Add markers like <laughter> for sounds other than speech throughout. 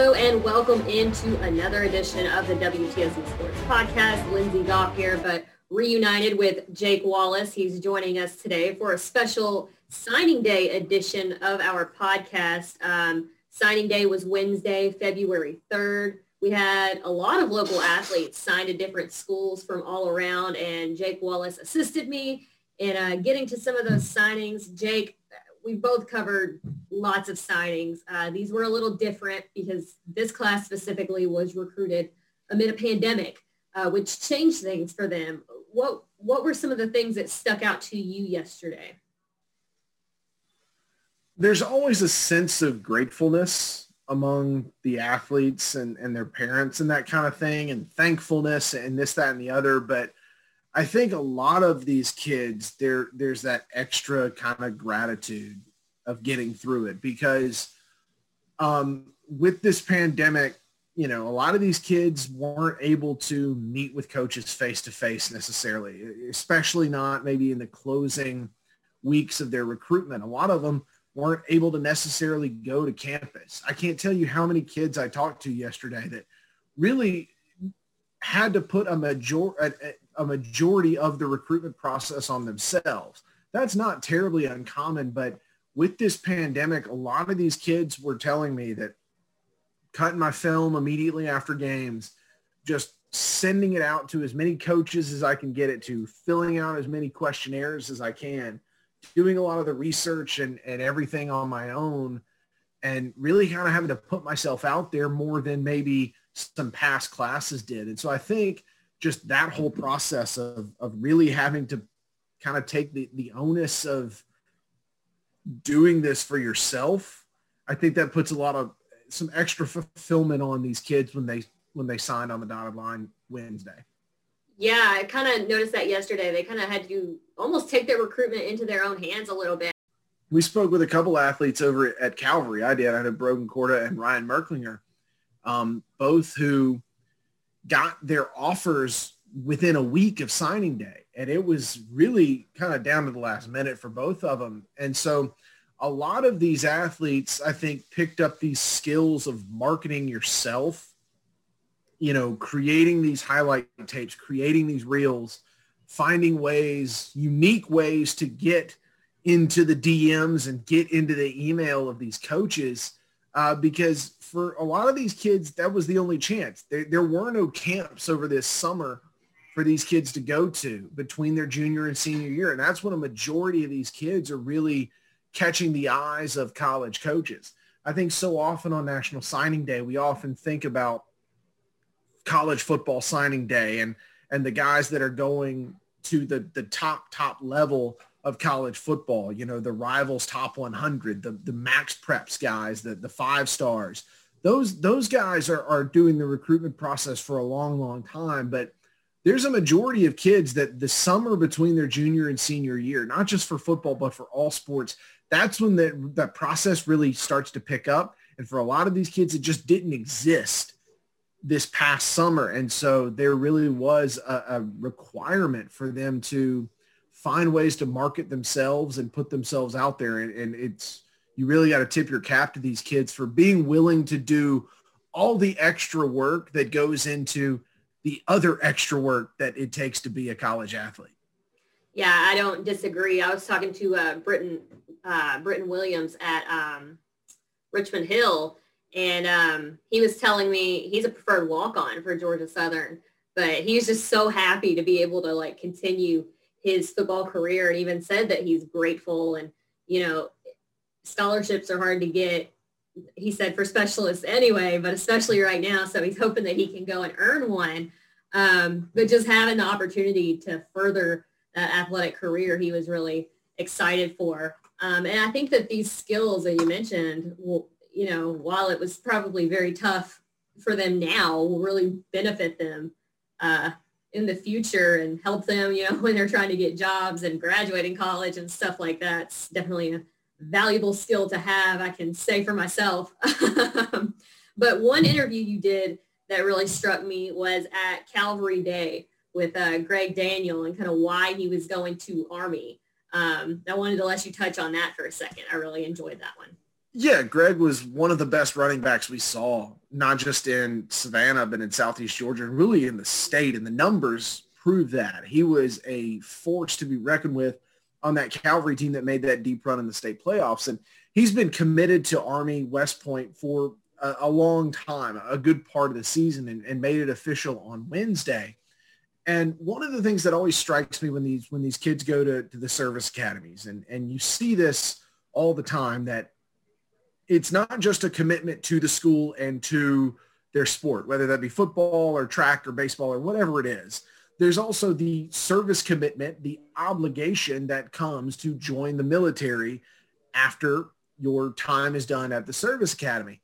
Hello and welcome into another edition of the WTSC Sports Podcast. Lindsay Goff here, but reunited with Jake Wallace. He's joining us today for a special signing day edition of our podcast. Um, signing day was Wednesday, February 3rd. We had a lot of local athletes signed to different schools from all around, and Jake Wallace assisted me in uh, getting to some of those signings. Jake, we both covered lots of signings. Uh, these were a little different because this class specifically was recruited amid a pandemic, uh, which changed things for them. What what were some of the things that stuck out to you yesterday? There's always a sense of gratefulness among the athletes and, and their parents and that kind of thing and thankfulness and this, that, and the other. But I think a lot of these kids, there there's that extra kind of gratitude of getting through it because um, with this pandemic, you know, a lot of these kids weren't able to meet with coaches face to face necessarily, especially not maybe in the closing weeks of their recruitment. A lot of them weren't able to necessarily go to campus. I can't tell you how many kids I talked to yesterday that really had to put a major a, a majority of the recruitment process on themselves. That's not terribly uncommon, but with this pandemic, a lot of these kids were telling me that cutting my film immediately after games, just sending it out to as many coaches as I can get it to, filling out as many questionnaires as I can, doing a lot of the research and, and everything on my own and really kind of having to put myself out there more than maybe some past classes did. And so I think just that whole process of, of really having to kind of take the, the onus of doing this for yourself, I think that puts a lot of some extra fulfillment on these kids when they when they signed on the dotted line Wednesday. Yeah, I kind of noticed that yesterday. They kind of had to almost take their recruitment into their own hands a little bit. We spoke with a couple athletes over at Calvary. I did. I had Brogan Corda and Ryan Merklinger, um, both who got their offers within a week of signing day. And it was really kind of down to the last minute for both of them. And so a lot of these athletes, I think, picked up these skills of marketing yourself, you know, creating these highlight tapes, creating these reels, finding ways, unique ways to get into the DMs and get into the email of these coaches. Uh, because for a lot of these kids, that was the only chance. There, there were no camps over this summer for these kids to go to between their junior and senior year. And that's when a majority of these kids are really catching the eyes of college coaches. I think so often on National Signing Day, we often think about college football signing day and and the guys that are going to the the top top level of college football. You know, the rivals top 100, the the MaxPreps guys, the the five stars. Those those guys are are doing the recruitment process for a long long time, but there's a majority of kids that the summer between their junior and senior year, not just for football, but for all sports, that's when the, that process really starts to pick up. And for a lot of these kids, it just didn't exist this past summer. And so there really was a, a requirement for them to find ways to market themselves and put themselves out there. And, and it's, you really got to tip your cap to these kids for being willing to do all the extra work that goes into the other extra work that it takes to be a college athlete. Yeah, I don't disagree. I was talking to uh, Britton uh, Britton Williams at um, Richmond Hill, and um, he was telling me he's a preferred walk-on for Georgia Southern, but he's just so happy to be able to like continue his football career, and even said that he's grateful. And you know, scholarships are hard to get. He said for specialists anyway, but especially right now. So he's hoping that he can go and earn one. Um, but just having the opportunity to further that athletic career, he was really excited for. Um, and I think that these skills that you mentioned will, you know, while it was probably very tough for them now, will really benefit them uh, in the future and help them, you know, <laughs> when they're trying to get jobs and graduating college and stuff like that. It's definitely a valuable skill to have, I can say for myself. <laughs> but one interview you did that really struck me was at Calvary Day with uh, Greg Daniel and kind of why he was going to Army um, I wanted to let you touch on that for a second. I really enjoyed that one. Yeah, Greg was one of the best running backs we saw, not just in Savannah, but in Southeast Georgia and really in the state. And the numbers prove that. He was a force to be reckoned with on that Calvary team that made that deep run in the state playoffs. And he's been committed to Army West Point for a, a long time, a good part of the season, and, and made it official on Wednesday. And one of the things that always strikes me when these when these kids go to, to the service academies, and, and you see this all the time, that it's not just a commitment to the school and to their sport, whether that be football or track or baseball or whatever it is. There's also the service commitment, the obligation that comes to join the military after your time is done at the service academy.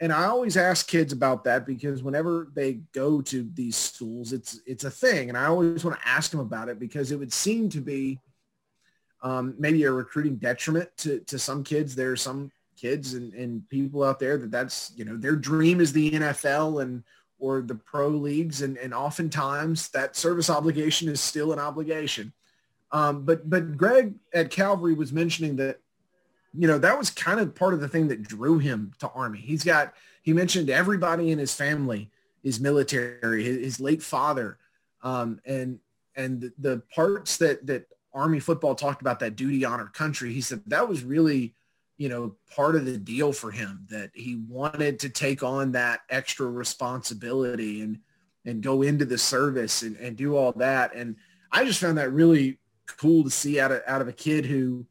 And I always ask kids about that because whenever they go to these schools, it's it's a thing, and I always want to ask them about it because it would seem to be um, maybe a recruiting detriment to to some kids. There are some kids and, and people out there that that's you know their dream is the NFL and or the pro leagues, and and oftentimes that service obligation is still an obligation. Um, but but Greg at Calvary was mentioning that you know, that was kind of part of the thing that drew him to Army. He's got, he mentioned everybody in his family is military, his, his late father. Um, and, and the, parts that, that Army football talked about that duty, honor, country, he said that was really, you know, part of the deal for him that he wanted to take on that extra responsibility and, and go into the service and, and do all that. And I just found that really cool to see out of, out of a kid who,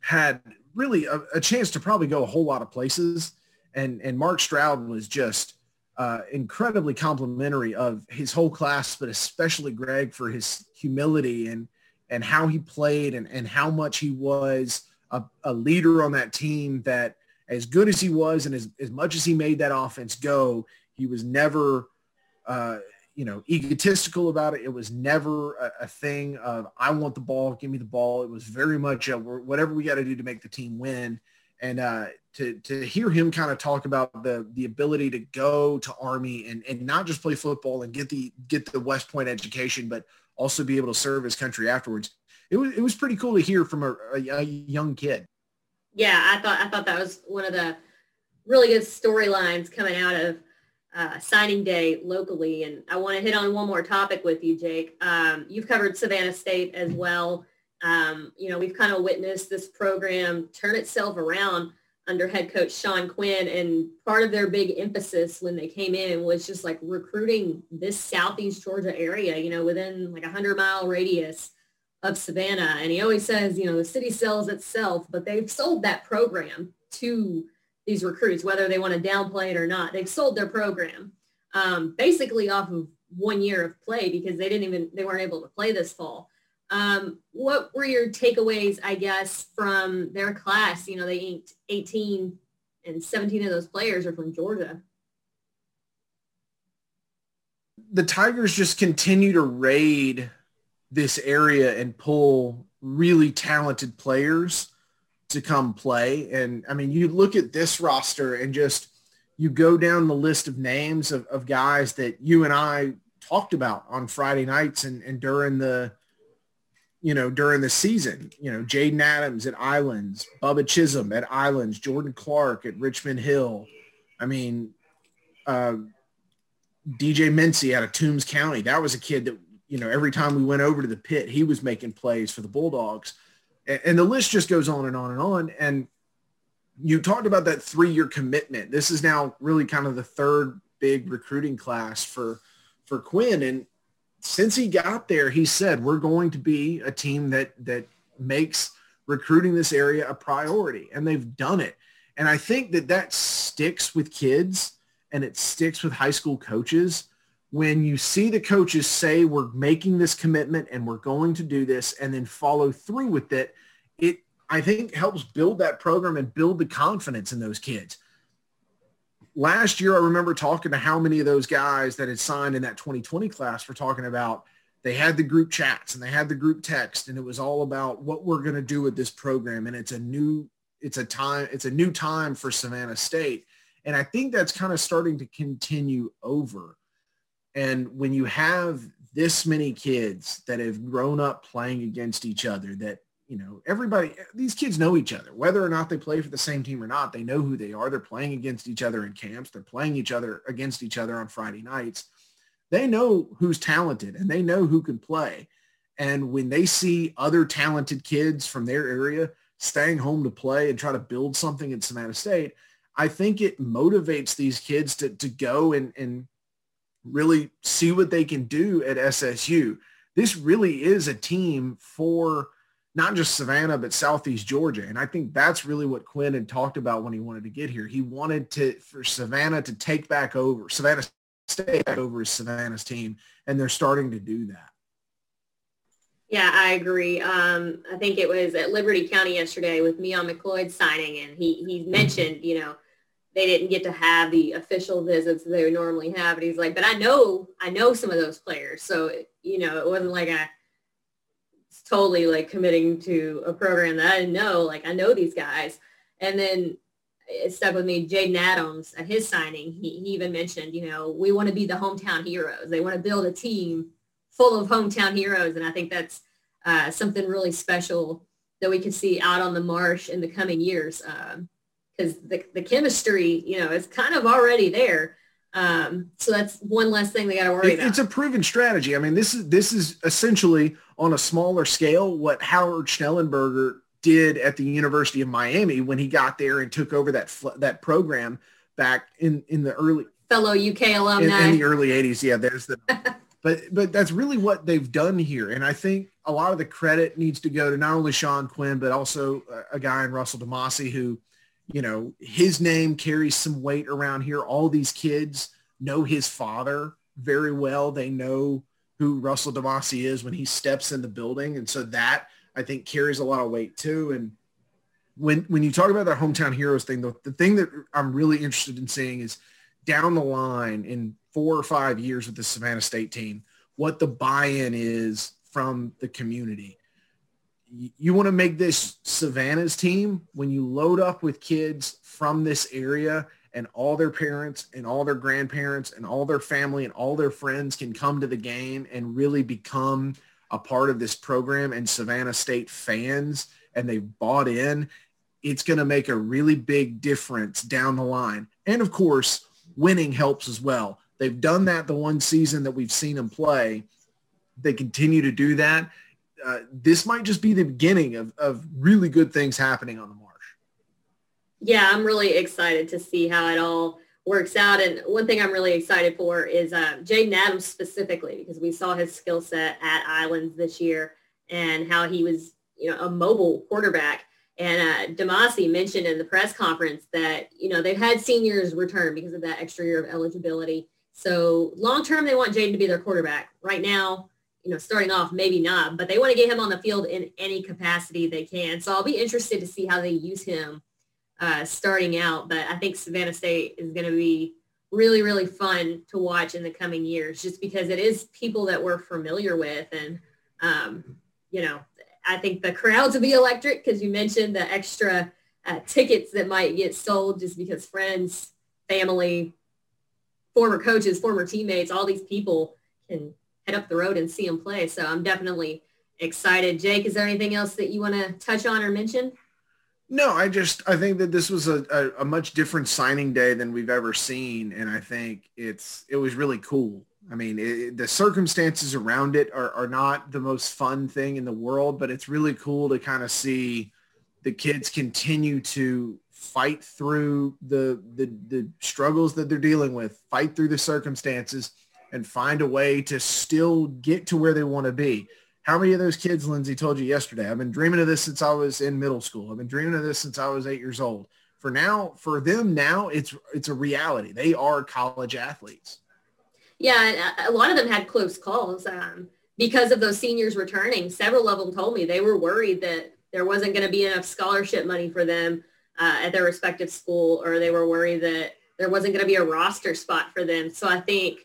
had really a, a, chance to probably go a whole lot of places. And, and Mark Stroud was just uh, incredibly complimentary of his whole class, but especially Greg for his humility and, and how he played and, and how much he was a, a leader on that team that as good as he was and as, as much as he made that offense go, he was never, uh, you know, egotistical about it. It was never a, a, thing of I want the ball, give me the ball. It was very much a, whatever we got to do to make the team win. And uh, to to hear him kind of talk about the the ability to go to Army and and not just play football and get the get the West Point education, but also be able to serve his country afterwards. It was it was pretty cool to hear from a, a, a young kid. Yeah, I thought I thought that was one of the really good storylines coming out of uh, signing day locally. And I want to hit on one more topic with you, Jake. Um, you've covered Savannah State as well. Um, you know, we've kind of witnessed this program turn itself around under head coach Sean Quinn. And part of their big emphasis when they came in was just like recruiting this Southeast Georgia area, you know, within like a 100 mile radius of Savannah. And he always says, you know, the city sells itself, but they've sold that program to these recruits, whether they want to downplay it or not. They've sold their program um, basically off of one year of play because they didn't even they weren't able to play this fall. Um, what were your takeaways, I guess, from their class? You know, they inked 18 and 17 of those players are from Georgia. The Tigers just continue to raid this area and pull really talented players to come play. And I mean, you look at this roster and just you go down the list of names of, of guys that you and I talked about on Friday nights and, and during the, you know, during the season, you know, Jaden Adams at Islands, Bubba Chisholm at Islands, Jordan Clark at Richmond Hill. I mean, uh, DJ Mincy out of Toombs County. That was a kid that, you know, every time we went over to the pit, he was making plays for the Bulldogs and the list just goes on and on and on. And you talked about that three-year commitment. This is now really kind of the third big recruiting class for for Quinn. And since he got there, he said we're going to be a team that that makes recruiting this area a priority, and they've done it. And I think that that sticks with kids and it sticks with high school coaches when you see the coaches say we're making this commitment and we're going to do this and then follow through with it, it I think helps build that program and build the confidence in those kids. Last year, I remember talking to how many of those guys that had signed in that 2020 class were talking about they had the group chats and they had the group text and it was all about what we're going to do with this program. And it's a new, it's a time, it's a new time for Savannah State. And I think that's kind of starting to continue over and when you have this many kids that have grown up playing against each other, that you know, everybody, these kids know each other, whether or not they play for the same team or not. They know who they are. They're playing against each other in camps. They're playing each other against each other on Friday nights. They know who's talented and they know who can play. And when they see other talented kids from their area staying home to play and try to build something at Savannah State, I think it motivates these kids to, to go and, and really see what they can do at SSU. This really is a team for not just Savannah, but Southeast Georgia. And I think that's really what Quinn had talked about when he wanted to get here. He wanted to for Savannah to take back over, Savannah State over as Savannah's team, and they're starting to do that. Yeah, I agree. Um, I think it was at Liberty County yesterday with Mion McLeod signing, and he he mentioned, you know, they didn't get to have the official visits they would normally have, and he's like, but I know I know some of those players, so you know, it wasn't like I a totally like committing to a program that I didn't know. Like I know these guys. And then it stuck with me. Jaden Adams at his signing, he, he even mentioned, you know, we want to be the hometown heroes. They want to build a team full of hometown heroes. And I think that's uh, something really special that we can see out on the marsh in the coming years. Because the, the chemistry, you know, is kind of already there. Um, so that's one less thing they got to worry it, about. It's a proven strategy. I mean, this is this is essentially on a smaller scale what Howard Schnellenberger did at the University of Miami when he got there and took over that that program back in in the early fellow UK alumni in, in the early 80s. Yeah, there's the <laughs> but but that's really what they've done here and I think a lot of the credit needs to go to not only Sean Quinn but also a, a guy in Russell DeMasi who you know, his name carries some weight around here. All these kids know his father very well. They know who Russell DeMasi is when he steps in the building. And so that I think carries a lot of weight too. And when, when you talk about that hometown heroes thing, the, the thing that I'm really interested in seeing is down the line in four or five years with the Savannah State team, what the buy-in is from the community you want to make this Savannah's team when you load up with kids from this area and all their parents and all their grandparents and all their family and all their friends can come to the game and really become a part of this program and Savannah State fans and they've bought in, it's going to make a really big difference down the line. And of course, winning helps as well. They've done that the one season that we've seen them play. They continue to do that uh, this might just be the beginning of, of really good things happening on the marsh. Yeah, I'm really excited to see how it all works out. And one thing I'm really excited for is uh, Jaden Adams specifically, because we saw his skill set at Islands this year and how he was, you know, a mobile quarterback. And uh, DeMasi mentioned in the press conference that, you know, they've had seniors return because of that extra year of eligibility. So long term, they want Jaden to be their quarterback. Right now, you know, starting off, maybe not, but they want to get him on the field in any capacity they can. So I'll be interested to see how they use him uh, starting out. But I think Savannah State is going to be really, really fun to watch in the coming years, just because it is people that we're familiar with. And, um, you know, I think the crowds will be electric because you mentioned the extra uh, tickets that might get sold just because friends, family, former coaches, former teammates, all these people can head up the road and see him play. So I'm definitely excited. Jake, is there anything else that you want to touch on or mention? No, I just I think that this was a, a, a, much different signing day than we've ever seen, and I think it's it was really cool. I mean, it, the circumstances around it are, are not the most fun thing in the world, but it's really cool to kind of see the kids continue to fight through the, the the struggles that they're dealing with, fight through the circumstances, and find a way to still get to where they want to be. How many of those kids, Lindsay, told you yesterday? I've been dreaming of this since I was in middle school. I've been dreaming of this since I was eight years old. For now, for them now, it's it's a reality. They are college athletes. Yeah, a lot of them had close calls um, because of those seniors returning. Several of them told me they were worried that there wasn't going to be enough scholarship money for them uh, at their respective school, or they were worried that there wasn't going to be a roster spot for them. So I think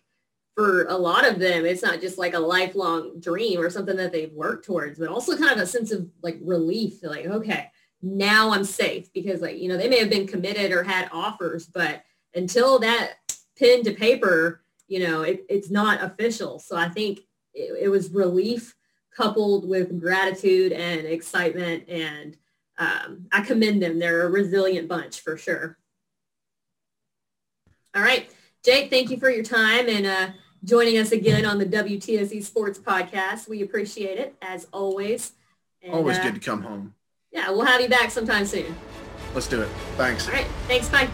for a lot of them, it's not just like a lifelong dream or something that they've worked towards, but also kind of a sense of like relief. Like, okay, now I'm safe because like, you know, they may have been committed or had offers, but until that pen to paper, you know, it, it's not official. So I think it, it was relief coupled with gratitude and excitement. And um, I commend them. They're a resilient bunch for sure. All right. Jake, thank you for your time and uh, joining us again on the WTSE Sports Podcast. We appreciate it as always. And, always uh, good to come home. Yeah, we'll have you back sometime soon. Let's do it. Thanks. All right. Thanks. Bye.